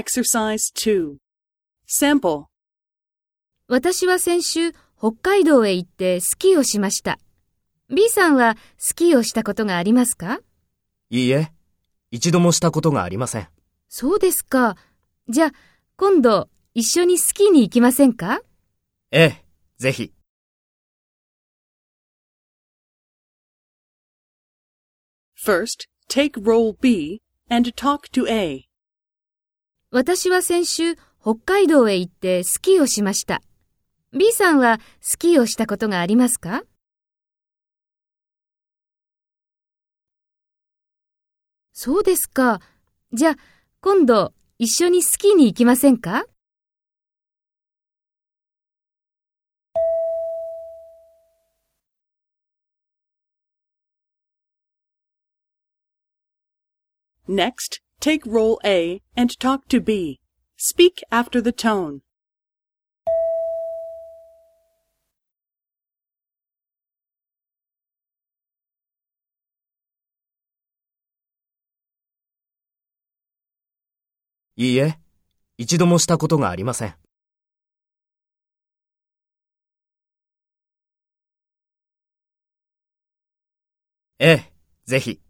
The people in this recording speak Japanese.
Exercise 2. Sample. 私は先週、北海道へ行ってスキーをしました。B さんはスキーをしたことがありますか？いいえ、一度もしたことがありません。そうですか。じゃあ、今度、一緒にスキーに行きませんか？ええ、ぜひ。First, take role B and talk to A. 私は先週、北海道へ行ってスキーをしました。B さんはスキーをしたことがありますか？そうですか。じゃあ、今度、一緒にスキーに行きませんか？Next, take role A and talk to B. Speak after the tone. いいえ、一度もしたことがありません。ええ、ぜひ。